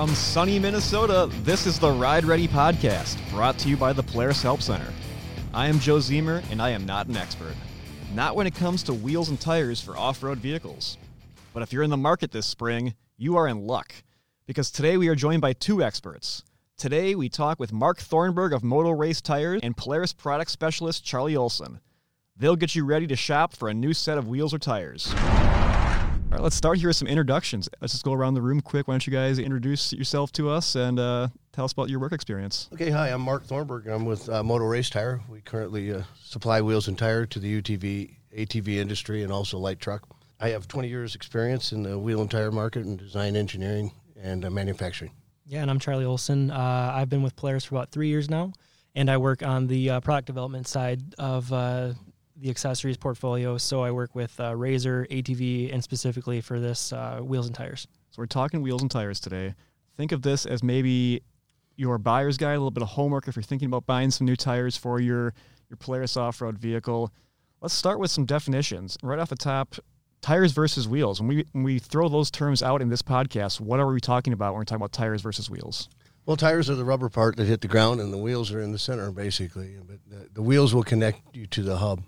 From sunny Minnesota, this is the Ride Ready Podcast, brought to you by the Polaris Help Center. I am Joe Zemer, and I am not an expert. Not when it comes to wheels and tires for off road vehicles. But if you're in the market this spring, you are in luck. Because today we are joined by two experts. Today we talk with Mark Thornburg of Moto Race Tires and Polaris product specialist Charlie Olson. They'll get you ready to shop for a new set of wheels or tires. All right, let's start here with some introductions. Let's just go around the room quick. Why don't you guys introduce yourself to us and uh, tell us about your work experience? Okay, hi, I'm Mark Thornburg. I'm with uh, Moto Race Tire. We currently uh, supply wheels and tire to the UTV, ATV industry, and also light truck. I have 20 years experience in the wheel and tire market and design engineering and uh, manufacturing. Yeah, and I'm Charlie Olson. Uh, I've been with Polaris for about three years now, and I work on the uh, product development side of uh, the accessories portfolio. So I work with uh, RZR, ATV, and specifically for this uh, wheels and tires. So we're talking wheels and tires today. Think of this as maybe your buyer's guide, a little bit of homework if you're thinking about buying some new tires for your your Polaris off-road vehicle. Let's start with some definitions. Right off the top, tires versus wheels. When we when we throw those terms out in this podcast, what are we talking about when we're talking about tires versus wheels? Well, tires are the rubber part that hit the ground, and the wheels are in the center, basically. But the, the wheels will connect you to the hub.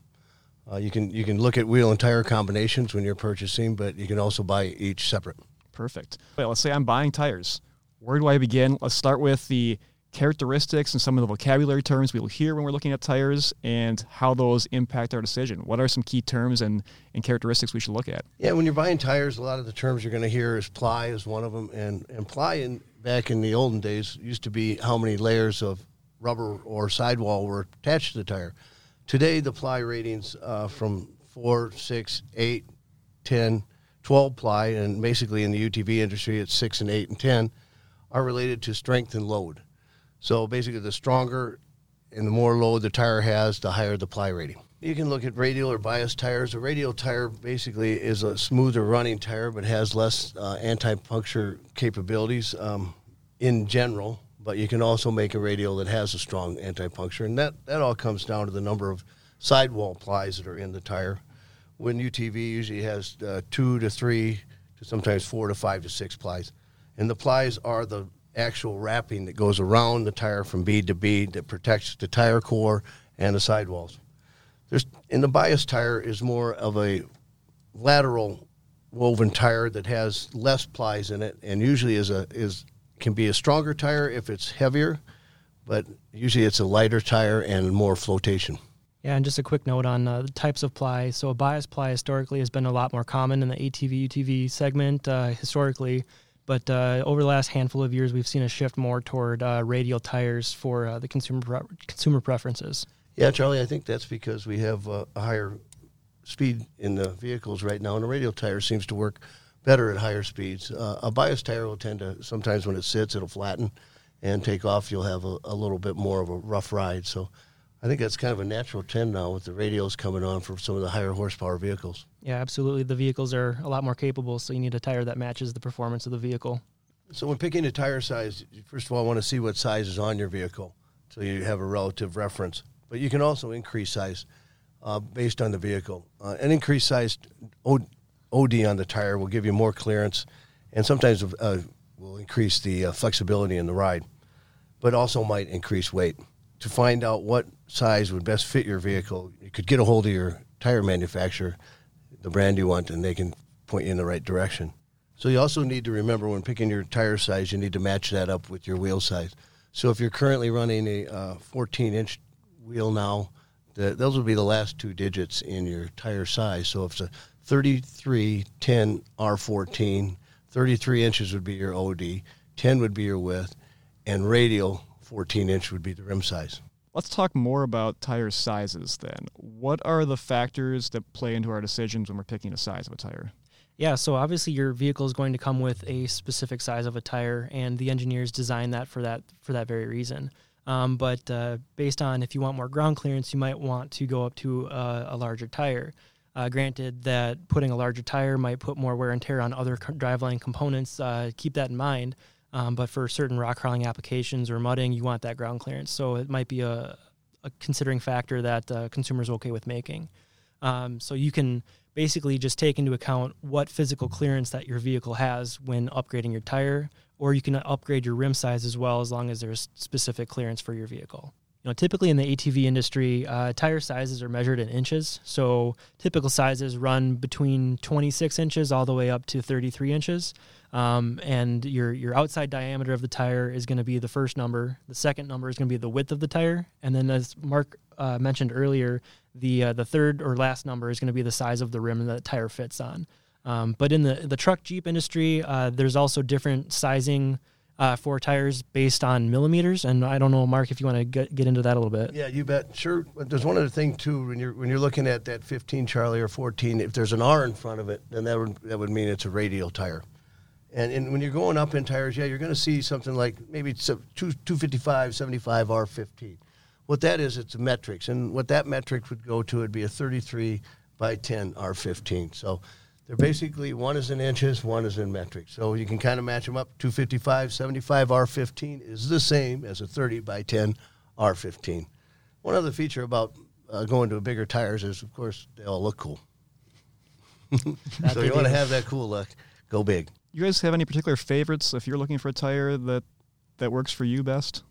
Uh, you can you can look at wheel and tire combinations when you're purchasing, but you can also buy each separate. Perfect. Wait, let's say I'm buying tires. Where do I begin? Let's start with the characteristics and some of the vocabulary terms we will hear when we're looking at tires and how those impact our decision. What are some key terms and, and characteristics we should look at? Yeah, when you're buying tires, a lot of the terms you're going to hear is ply is one of them, and and ply in back in the olden days used to be how many layers of rubber or sidewall were attached to the tire. Today, the ply ratings uh, from four, six, eight, 10, 12 ply, and basically in the UTV industry, it's six and eight and 10, are related to strength and load. So basically, the stronger and the more load the tire has, the higher the ply rating. You can look at radial or bias tires. A radial tire basically is a smoother running tire, but has less uh, anti-puncture capabilities um, in general but you can also make a radial that has a strong anti-puncture, and that, that all comes down to the number of sidewall plies that are in the tire. When UTV usually has uh, two to three to sometimes four to five to six plies, and the plies are the actual wrapping that goes around the tire from bead to bead that protects the tire core and the sidewalls. There's in the bias tire is more of a lateral woven tire that has less plies in it, and usually is a is can be a stronger tire if it's heavier, but usually it's a lighter tire and more flotation. Yeah, and just a quick note on uh, the types of ply. So, a bias ply historically has been a lot more common in the ATV UTV segment uh, historically, but uh, over the last handful of years, we've seen a shift more toward uh, radial tires for uh, the consumer pre- consumer preferences. Yeah, Charlie, I think that's because we have uh, a higher speed in the vehicles right now, and a radial tire seems to work better at higher speeds. Uh, a bias tire will tend to sometimes when it sits, it'll flatten and take off. You'll have a, a, little bit more of a rough ride. So I think that's kind of a natural trend now with the radials coming on for some of the higher horsepower vehicles. Yeah, absolutely. The vehicles are a lot more capable, so you need a tire that matches the performance of the vehicle. So when picking a tire size, first of all, I want to see what size is on your vehicle, so you have a relative reference. But you can also increase size uh, based on the vehicle. Uh, an increased size OD on the tire will give you more clearance, and sometimes uh, will increase the uh, flexibility in the ride, but also might increase weight. To find out what size would best fit your vehicle, you could get a hold of your tire manufacturer, the brand you want, and they can point you in the right direction. So you also need to remember when picking your tire size, you need to match that up with your wheel size. So if you're currently running a uh, 14 inch wheel now, the, those will be the last two digits in your tire size. So if it's a 33 10 R14. 33 inches would be your OD, 10 would be your width, and radial 14 inch would be the rim size. Let's talk more about tire sizes then. What are the factors that play into our decisions when we're picking a size of a tire? Yeah, so obviously your vehicle is going to come with a specific size of a tire, and the engineers designed that for that for that very reason. Um, but uh, based on if you want more ground clearance, you might want to go up to a, a larger tire. Uh, granted that putting a larger tire might put more wear and tear on other driveline components. Uh, keep that in mind. Um, but for certain rock crawling applications or mudding, you want that ground clearance. So it might be a, a considering factor that uh, consumers are okay with making. Um, so you can basically just take into account what physical clearance that your vehicle has when upgrading your tire or you can upgrade your rim size as well, as long as there's specific clearance for your vehicle. You know, typically in the ATV industry, uh, tire sizes are measured in inches. So typical sizes run between 26 inches all the way up to 33 inches. Um, and your your outside diameter of the tire is going to be the first number. The second number is going to be the width of the tire, and then as Mark uh, mentioned earlier, the uh, the third or last number is going to be the size of the rim that the tire fits on. Um, but in the the truck Jeep industry, uh, there's also different sizing uh, for tires based on millimeters. And I don't know, Mark, if you want to get, get into that a little bit. Yeah, you bet. Sure. There's one other thing too when you're when you're looking at that 15 Charlie or 14. If there's an R in front of it, then that would that would mean it's a radial tire. And, and when you're going up in tires, yeah, you're going to see something like maybe two, 255, 75 R15. What that is, it's a metrics. And what that metric would go to would be a 33 by 10 R15. So they're basically one is in inches, one is in metric. So you can kind of match them up. 255, 75 R15 is the same as a 30 by 10 R15. One other feature about uh, going to bigger tires is, of course, they all look cool. so you want to have that cool look, go big. You guys have any particular favorites if you're looking for a tire that that works for you best?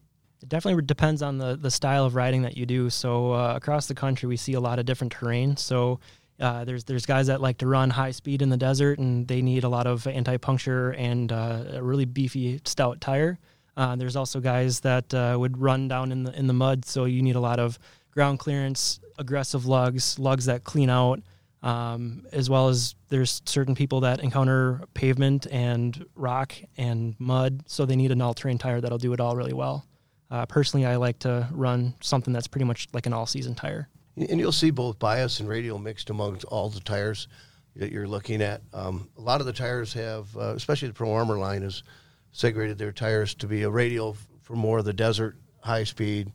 It definitely depends on the the style of riding that you do. So uh, across the country, we see a lot of different terrain. So uh, there's there's guys that like to run high speed in the desert, and they need a lot of anti puncture and uh, a really beefy stout tire. Uh, there's also guys that uh, would run down in the in the mud, so you need a lot of ground clearance, aggressive lugs, lugs that clean out, um, as well as there's certain people that encounter pavement and rock and mud, so they need an all terrain tire that'll do it all really well. Uh, personally, I like to run something that's pretty much like an all season tire. And you'll see both bias and radial mixed amongst all the tires that you're looking at. Um, a lot of the tires have, uh, especially the Pro Armor line, has segregated their tires to be a radial for more of the desert, high speed,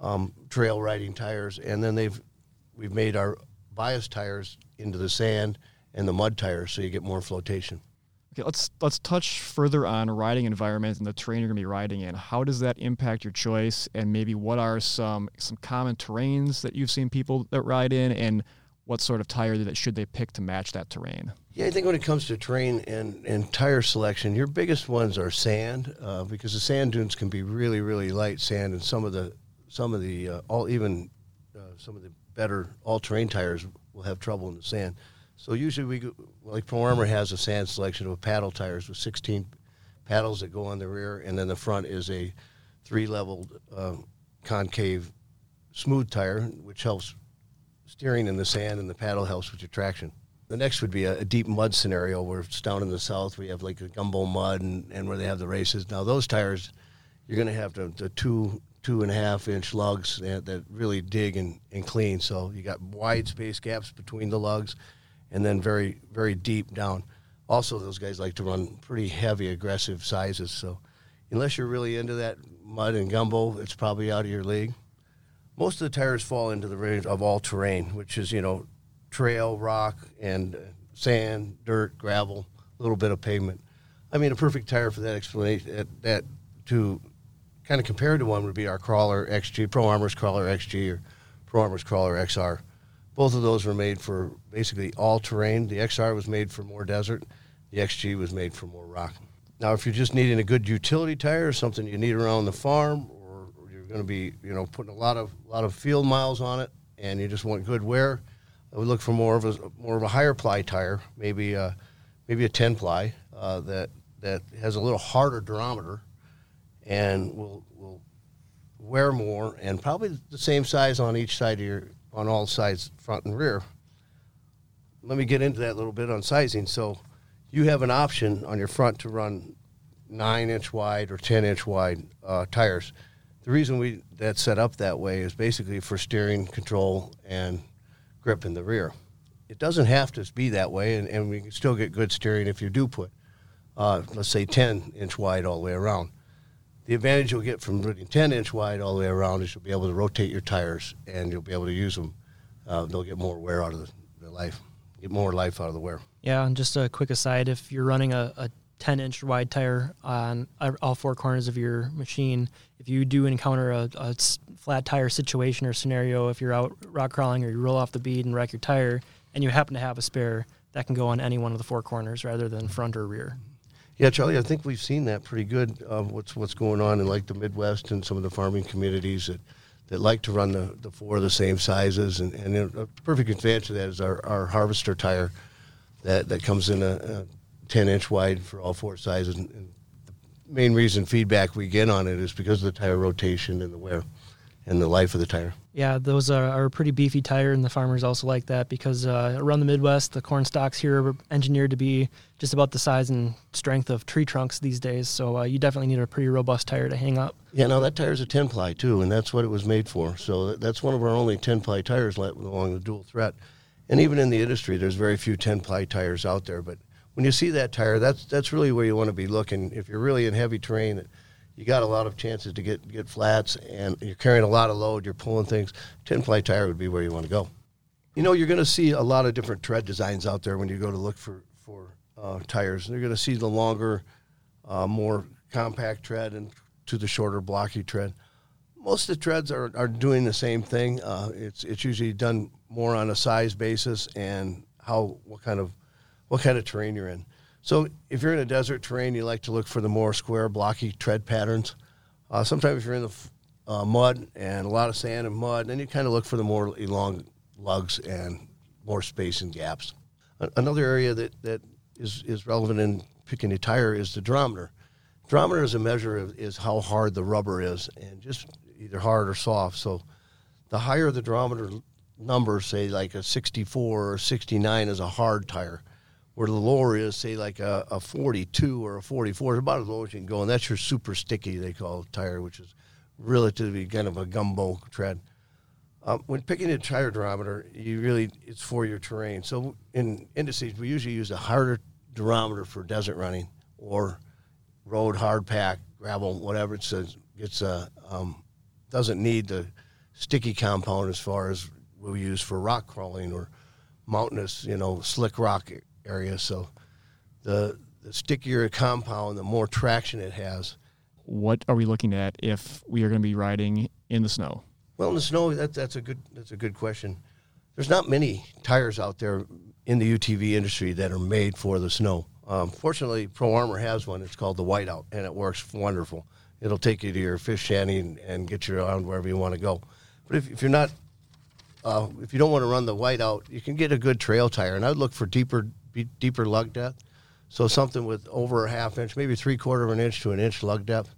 um, trail riding tires, and then they've we've made our bias tires into the sand and the mud tires, so you get more flotation. Okay, let's let's touch further on riding environment and the terrain you're going to be riding in. How does that impact your choice, and maybe what are some some common terrains that you've seen people that ride in, and what sort of tire that should they pick to match that terrain? Yeah, I think when it comes to terrain and, and tire selection, your biggest ones are sand uh, because the sand dunes can be really really light sand, and some of the some of the uh, all even uh, some of the better all terrain tires will have trouble in the sand. So usually we go, like Pro Armor has a sand selection of paddle tires with 16 paddles that go on the rear, and then the front is a three-leveled uh, concave smooth tire, which helps steering in the sand, and the paddle helps with your traction. The next would be a, a, deep mud scenario where it's down in the south. We have like the gumbo mud and, and where they have the races. Now those tires, you're going to have the, the two two and a half inch lugs that, that really dig and, and clean. So you got wide space gaps between the lugs and then very very deep down. Also, those guys like to run pretty heavy, aggressive sizes. So, unless you're really into that mud and gumbo, it's probably out of your league. Most of the tires fall into the range of all terrain, which is you know, trail, rock, and uh, sand, dirt, gravel, a little bit of pavement. I mean, a perfect tire for that explanation that, that to kind of compare to one would be our Crawler XG, Pro Armor's Crawler XG or Pro Armor's Crawler XR. Both of those were made for basically all terrain. The XR was made for more desert. The XG was made for more rock. Now, if you're just needing a good utility tire or something you need around the farm, or you're going to be, you know, putting a lot of lot of field miles on it, and you just want good wear, I would look for more of a more of a higher ply tire, maybe a, maybe a 10 ply uh, that that has a little harder durometer, and will will wear more, and probably the same size on each side of your on all sides, front and rear. Let me get into that a little bit on sizing. So, you have an option on your front to run nine inch wide or ten inch wide uh, tires. The reason we that's set up that way is basically for steering control and grip in the rear. It doesn't have to be that way, and, and we can still get good steering if you do put, uh, let's say, 10 inch wide all the way around. The advantage you'll get from running 10 inch wide all the way around is you'll be able to rotate your tires and you'll be able to use them. Uh, they'll get more wear out of the, the, life, get more life out of the wear. Yeah, and just a quick aside if you're running a, a 10 inch wide tire on all four corners of your machine, if you do encounter a, a flat tire situation or scenario, if you're out rock crawling or you roll off the bead and wreck your tire and you happen to have a spare, that can go on any one of the four corners rather than front or rear. Yeah, Charlie, I think we've seen that pretty good. What's what's going on in like the Midwest and some of the farming communities that, that like to run the, the four of the same sizes, and, and a perfect advantage of that is our, our harvester tire that, that comes in a, a 10 inch wide for all four sizes. And, and the main reason feedback we get on it is because of the tire rotation and the wear and the life of the tire. Yeah, those are, are a pretty beefy tire, and the farmers also like that because uh, around the Midwest, the corn stalks here are engineered to be just about the size and strength of tree trunks these days. So uh, you definitely need a pretty robust tire to hang up. Yeah, no, that tire's a 10 ply too, and that's what it was made for. So that's one of our only 10 ply tires along the dual threat. And even in the industry, there's very few 10 ply tires out there. But when you see that tire, that's that's really where you want to be looking. If you're really in heavy terrain, you got a lot of chances to get get flats, and you're carrying a lot of load. You're pulling things. Ten ply tire would be where you want to go. You know, you're going to see a lot of different tread designs out there when you go to look for for uh, tires. You're going to see the longer, uh, more compact tread and to the shorter blocky tread. Most of the treads are, are doing the same thing. Uh, it's it's usually done more on a size basis and how what kind of what kind of terrain you're in. So if you're in a desert terrain, you like to look for the more square, blocky tread patterns. Uh, sometimes if you're in the uh, mud and a lot of sand and mud, then you kind of look for the more long lugs and more space and gaps. Another area that, that is, is relevant in picking a tire is the durometer. Durometer is a measure of is how hard the rubber is, and just either hard or soft. So the higher the durometer number, say like a 64 or 69 is a hard tire where the lower is, say, like a, a 42 or a 44, is about as low as you can go. And that's your super sticky, they call tire, which is relatively kind of a gumbo tread. Um, when picking a tire durometer, you really, it's for your terrain. So in indices, we usually use a harder durometer for desert running or road hard pack, gravel, whatever it says. It's a, um, doesn't need the sticky compound as far as we use for rock crawling or mountainous, you know, slick rock area. So the, the stickier a compound, the more traction it has. What are we looking at if we are going to be riding in the snow? Well, in the snow, that, that's a good that's a good question. There's not many tires out there in the UTV industry that are made for the snow. Um, fortunately, Pro Armor has one. It's called the Whiteout, and it works wonderful. It'll take you to your fish shanty and, and get you around wherever you want to go. But if, if you're not, uh, if you don't want to run the Whiteout, you can get a good trail tire, and I'd look for deeper deeper lug depth. So something with over a half inch, maybe three quarter of an inch to an inch lug depth,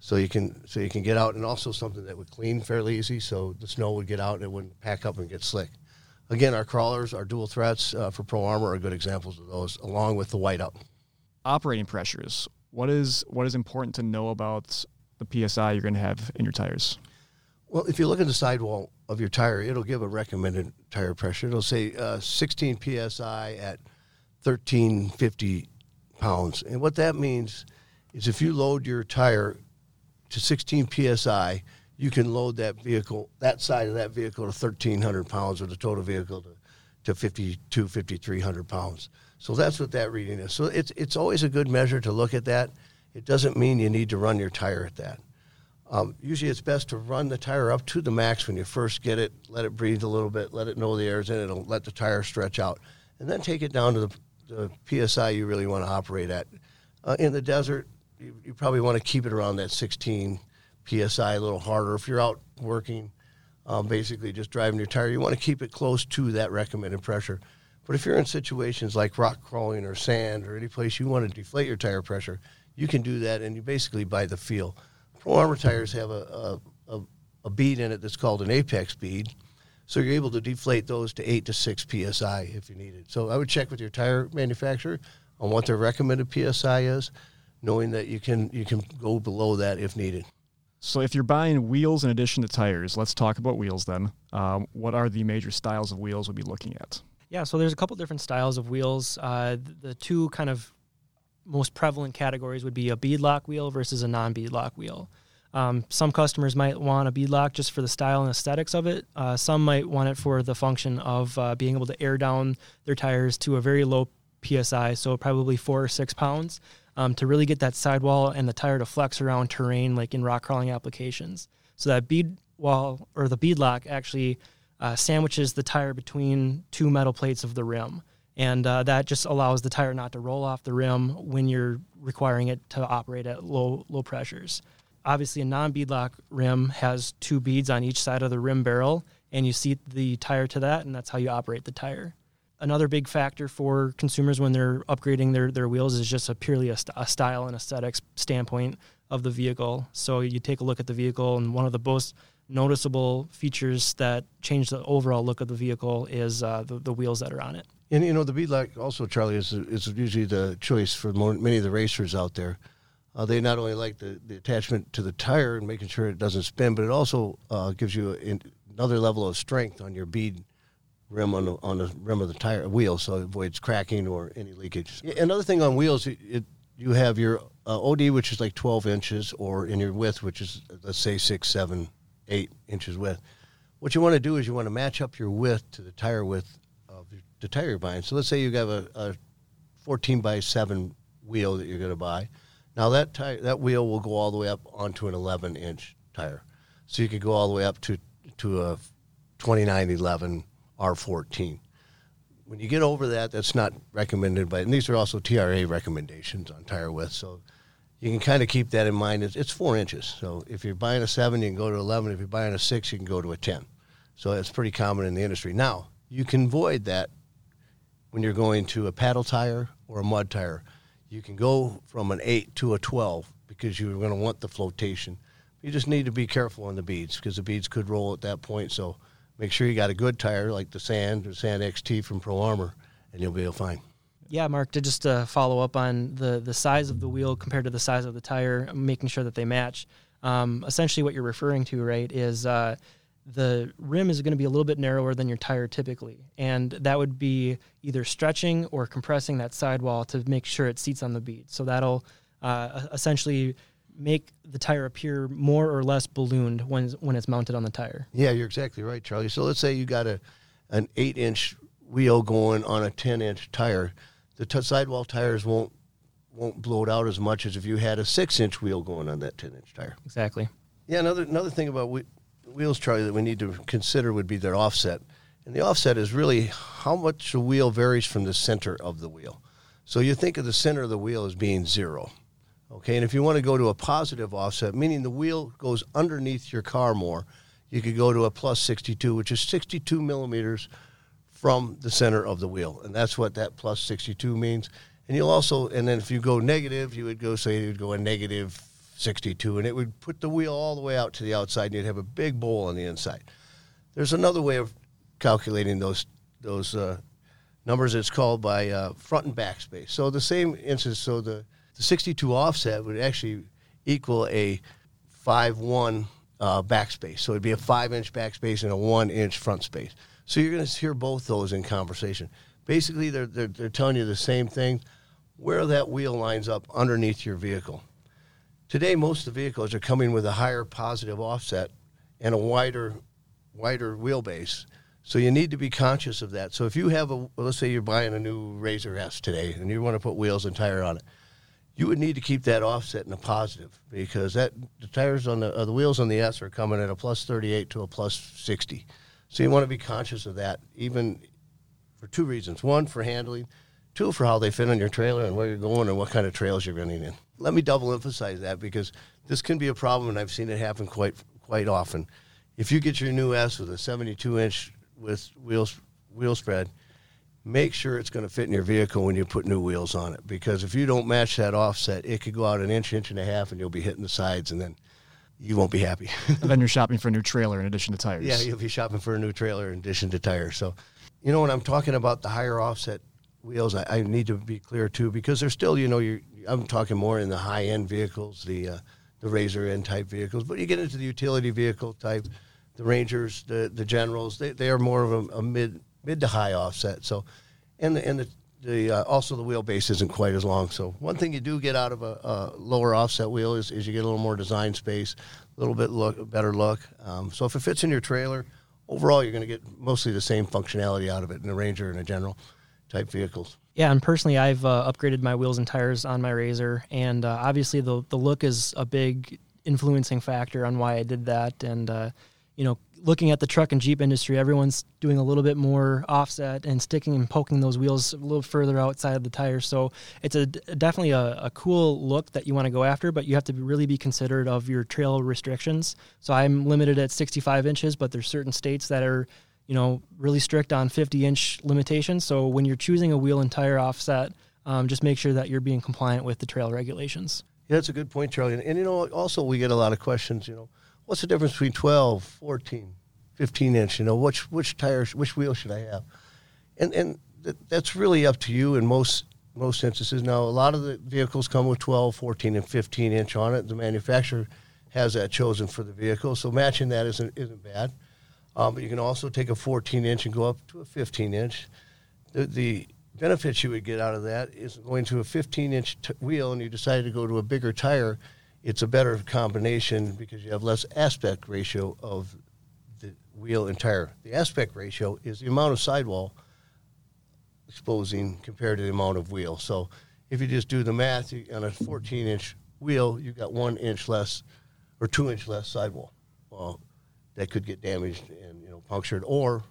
so you can so you can get out, and also something that would clean fairly easy, so the snow would get out and it wouldn't pack up and get slick. Again, our crawlers, our dual threats uh, for Pro Armor are good examples of those, along with the whiteout. Operating pressures. What is what is important to know about the psi you're going to have in your tires? Well, if you look at the sidewall of your tire, it'll give a recommended tire pressure. It'll say uh, 16 psi at 1350 pounds. And what that means is if you load your tire to 16 psi, you can load that vehicle, that side of that vehicle to 1,300 pounds or the total vehicle to, to 52, 5,300 pounds. So that's what that reading is. So it's, it's always a good measure to look at that. It doesn't mean you need to run your tire at that. Um, usually it's best to run the tire up to the max when you first get it, let it breathe a little bit, let it know the air's in it, it'll let the tire stretch out, and then take it down to the the psi you really want to operate at. Uh, in the desert, you, you probably want to keep it around that 16 psi, a little harder. If you're out working, um, basically just driving your tire, you want to keep it close to that recommended pressure. But if you're in situations like rock crawling or sand or any place you want to deflate your tire pressure, you can do that, and you basically buy the feel. Pro Armor tires have a, a, a, a bead in it that's called an apex bead so you're able to deflate those to eight to six psi if you need it. So I would check with your tire manufacturer on what their recommended psi is, knowing that you can you can go below that if needed. So if you're buying wheels in addition to tires, let's talk about wheels then. Um, what are the major styles of wheels we'll be looking at? Yeah, so there's a couple different styles of wheels. Uh, the two kind of most prevalent categories would be a beadlock wheel versus a non-beadlock wheel. Um, some customers might want a beadlock just for the style and aesthetics of it. Uh, some might want it for the function of uh, being able to air down their tires to a very low psi, so probably four or six pounds, um, to really get that sidewall and the tire to flex around terrain, like in rock crawling applications. So that bead wall or the beadlock actually uh, sandwiches the tire between two metal plates of the rim. and uh, that just allows the tire not to roll off the rim when you're requiring it to operate at low low pressures. Obviously, a non-beadlock rim has two beads on each side of the rim barrel, and you seat the tire to that, and that's how you operate the tire. Another big factor for consumers when they're upgrading their, their wheels is just a purely a, st- a style and aesthetics standpoint of the vehicle. So you take a look at the vehicle, and one of the most noticeable features that change the overall look of the vehicle is uh, the, the wheels that are on it. And you know the beadlock also, Charlie, is is usually the choice for more, many of the racers out there. Uh, they not only like the, the attachment to the tire and making sure it doesn't spin, but it also uh, gives you another level of strength on your bead rim on the, on the rim of the tire wheel, so it avoids cracking or any leakage. Another thing on wheels, it, it you have your uh, OD, which is like 12 inches, or in your width, which is let's say six, seven, eight inches width. What you want to do is you want to match up your width to the tire width of the tire you're buying. So let's say you have a, a 14 by 7 wheel that you're going to buy now that tire, that wheel will go all the way up onto an 11 inch tire, so you could go all the way up to to a 2911 R14. When you get over that, that's not recommended by, and these are also TRA recommendations on tire width. So you can kind of keep that in mind. It's, it's four inches. So if you're buying a seven, you can go to 11. If you're buying a six, you can go to a 10. So it's pretty common in the industry. Now you can void that when you're going to a paddle tire or a mud tire you can go from an 8 to a 12 because you're going to want the flotation. You just need to be careful on the beads because the beads could roll at that point. So make sure you got a good tire like the Sand or Sand XT from Pro Armor, and you'll be fine. Yeah, Mark, to just uh, follow up on the, the size of the wheel compared to the size of the tire, making sure that they match. Um, essentially, what you're referring to, right, is uh, the rim is going to be a little bit narrower than your tire typically. And that would be either stretching or compressing that sidewall to make sure it seats on the bead. So that'll uh, essentially make the tire appear more or less ballooned when, when it's mounted on the tire. Yeah, you're exactly right, Charlie. So let's say you got a an eight inch wheel going on a 10 inch tire. The t- sidewall tires won't won't blow it out as much as if you had a six inch wheel going on that 10 inch tire. Exactly. Yeah, another another thing about wheels, Charlie, that we need to consider would be their offset. And the offset is really how much the wheel varies from the center of the wheel. So you think of the center of the wheel as being zero. Okay, and if you want to go to a positive offset, meaning the wheel goes underneath your car more, you could go to a plus 62, which is 62 millimeters from the center of the wheel. And that's what that plus 62 means. And you'll also, and then if you go negative, you would go, say, you'd go a negative 62, and it would put the wheel all the way out to the outside, and you'd have a big bowl on the inside. There's another way of calculating those those uh, numbers. It's called by uh, front and back space. So the same instance, so the, the 62 offset would actually equal a 5-1 uh, backspace. So it'd be a 5-inch backspace and a 1-inch front space. So you're going to hear both those in conversation. Basically, they're, they're, they're telling you the same thing, where that wheel lines up underneath your vehicle. Today, most of the vehicles are coming with a higher positive offset and a wider, wider wheelbase. So you need to be conscious of that. So if you have a, let's say you're buying a new RZR S today and you want to put wheels and tire on it, you would need to keep that offset in a positive because that the tires on the uh, the wheels on the S are coming at a plus 38 to a plus 60. So you want to be conscious of that, even for two reasons: one, for handling; two, for how they fit on your trailer and where you're going and what kind of trails you're running in let me double emphasize that because this can be a problem, and I've seen it happen quite quite often. If you get your new S with a 72 inch with wheels wheel spread, make sure it's going to fit in your vehicle when you put new wheels on it. Because if you don't match that offset, it could go out an inch, inch and a half, and you'll be hitting the sides, and then you won't be happy. and then you're shopping for a new trailer in addition to tires. Yeah, you'll be shopping for a new trailer in addition to tires. So, you know, when I'm talking about the higher offset wheels, I, I need to be clear too, because they're still, you know, I'm talking more in the high end vehicles, the uh, the RZR N type vehicles. But you get into the utility vehicle type, the Rangers, the the Generals. They, they are more of a, a mid mid to high offset. So, and the and the, the uh, also the wheelbase isn't quite as long. So one thing you do get out of a, a, lower offset wheel is, is you get a little more design space, a little bit look better look. Um, so if it fits in your trailer, overall you're going to get mostly the same functionality out of it in a Ranger and a General type vehicles. Yeah, and personally, I've uh, upgraded my wheels and tires on my RZR, and uh, obviously the the look is a big influencing factor on why I did that. And uh, you know, looking at the truck and Jeep industry, everyone's doing a little bit more offset and sticking and poking those wheels a little further outside of the tire. So it's a definitely a, a cool look that you want to go after, but you have to really be considerate of your trail restrictions. So I'm limited at 65 inches, but there's certain states that are you know really strict on 50 inch limitations. So when you're choosing a wheel and tire offset, um, just make sure that you're being compliant with the trail regulations. Yeah, that's a good point, Charlie. And, and you know, also we get a lot of questions. You know what's the difference between 12, 14, 15 inch? You know, which which tires, which wheel should I have? And and th- that's really up to you in most most instances. Now, a lot of the vehicles come with 12, 14, and 15 inch on it. The manufacturer has that chosen for the vehicle, so matching that isn't isn't bad. Um, but you can also take a 14 inch and go up to a 15 inch. The, the benefits you would get out of that is going to a 15 inch t- wheel and you decided to go to a bigger tire it's a better combination because you have less aspect ratio of the wheel and tire. The aspect ratio is the amount of sidewall exposing compared to the amount of wheel. So if you just do the math you, on a 14 inch wheel, you've got one inch less or two inch less sidewall. That could get damaged and you know punctured, or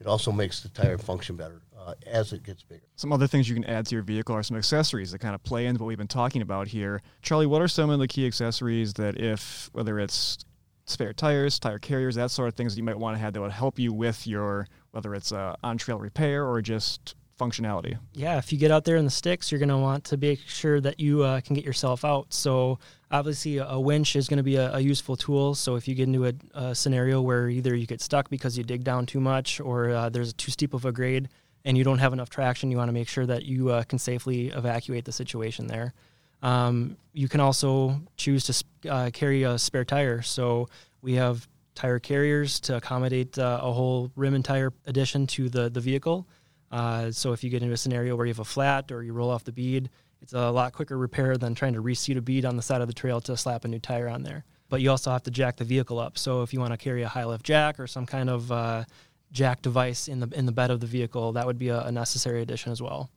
it also makes the tire function better uh, as it gets bigger. Some other things you can add to your vehicle are some accessories that kind of play into what we've been talking about here. Charlie, what are some of the key accessories that, if whether it's spare tires, tire carriers, that sort of things that you might want to have that would help you with your whether it's uh, on trail repair or just functionality. Yeah, if you get out there in the sticks, you're going to want to make sure that you uh, can get yourself out. So obviously, a, winch is going to be a, a, useful tool. So if you get into a, a, scenario where either you get stuck because you dig down too much or uh, there's too steep of a grade, and you don't have enough traction, you want to make sure that you uh, can safely evacuate the situation there. Um, you can also choose to uh, carry a spare tire. So we have tire carriers to accommodate uh, a whole rim and tire addition to the, the vehicle. Uh, so if you get into a scenario where you have a flat or you roll off the bead, it's a lot quicker repair than trying to reseat a bead on the side of the trail to slap a new tire on there. But you also have to jack the vehicle up. So if you want to carry a high lift jack or some kind of uh, jack device in the in the bed of the vehicle, that would be a, a necessary addition as well.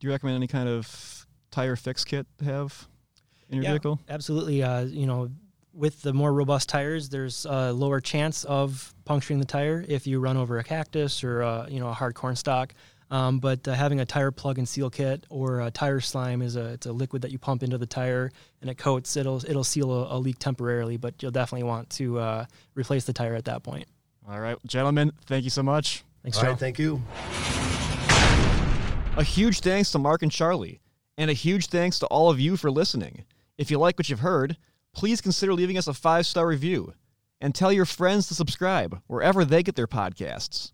Do you recommend any kind of tire fix kit to have in your yeah, vehicle? Absolutely. Uh, you know, with the more robust tires, there's a lower chance of puncturing the tire if you run over a cactus or uh, you know a hard corn stalk. Um, but uh, having a tire plug and seal kit or a tire slime is a it's a liquid that you pump into the tire and it coats. It'll it'll seal a, a leak temporarily, but you'll definitely want to uh, replace the tire at that point. All right, gentlemen, thank you so much. Thanks, All Joe. thank you. A huge thanks to Mark and Charlie, and a huge thanks to all of you for listening. If you like what you've heard, please consider leaving us a five star review and tell your friends to subscribe wherever they get their podcasts.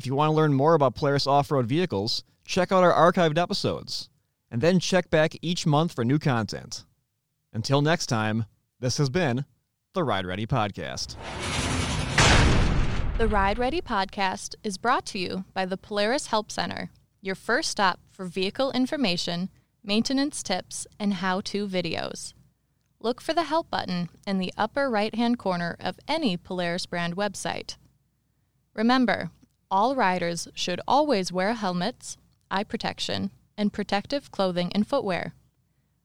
If you want to learn more about Polaris off road vehicles, check out our archived episodes, and then check back each month for new content. Until next time, this has been the Ride Ready Podcast. The Ride Ready podcast is brought to you by the Polaris Help Center, your first stop for vehicle information, maintenance tips, and how to videos. Look for the Help button in the upper right hand corner of any Polaris brand website. Remember, all riders should always wear helmets, eye protection, and protective clothing and footwear.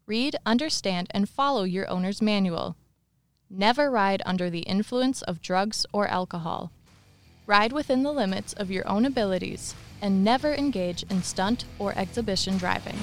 Read, understand, and follow your owner's manual. Never ride under the influence of drugs or alcohol. Ride within the limits of your own abilities and never engage in stunt or exhibition driving.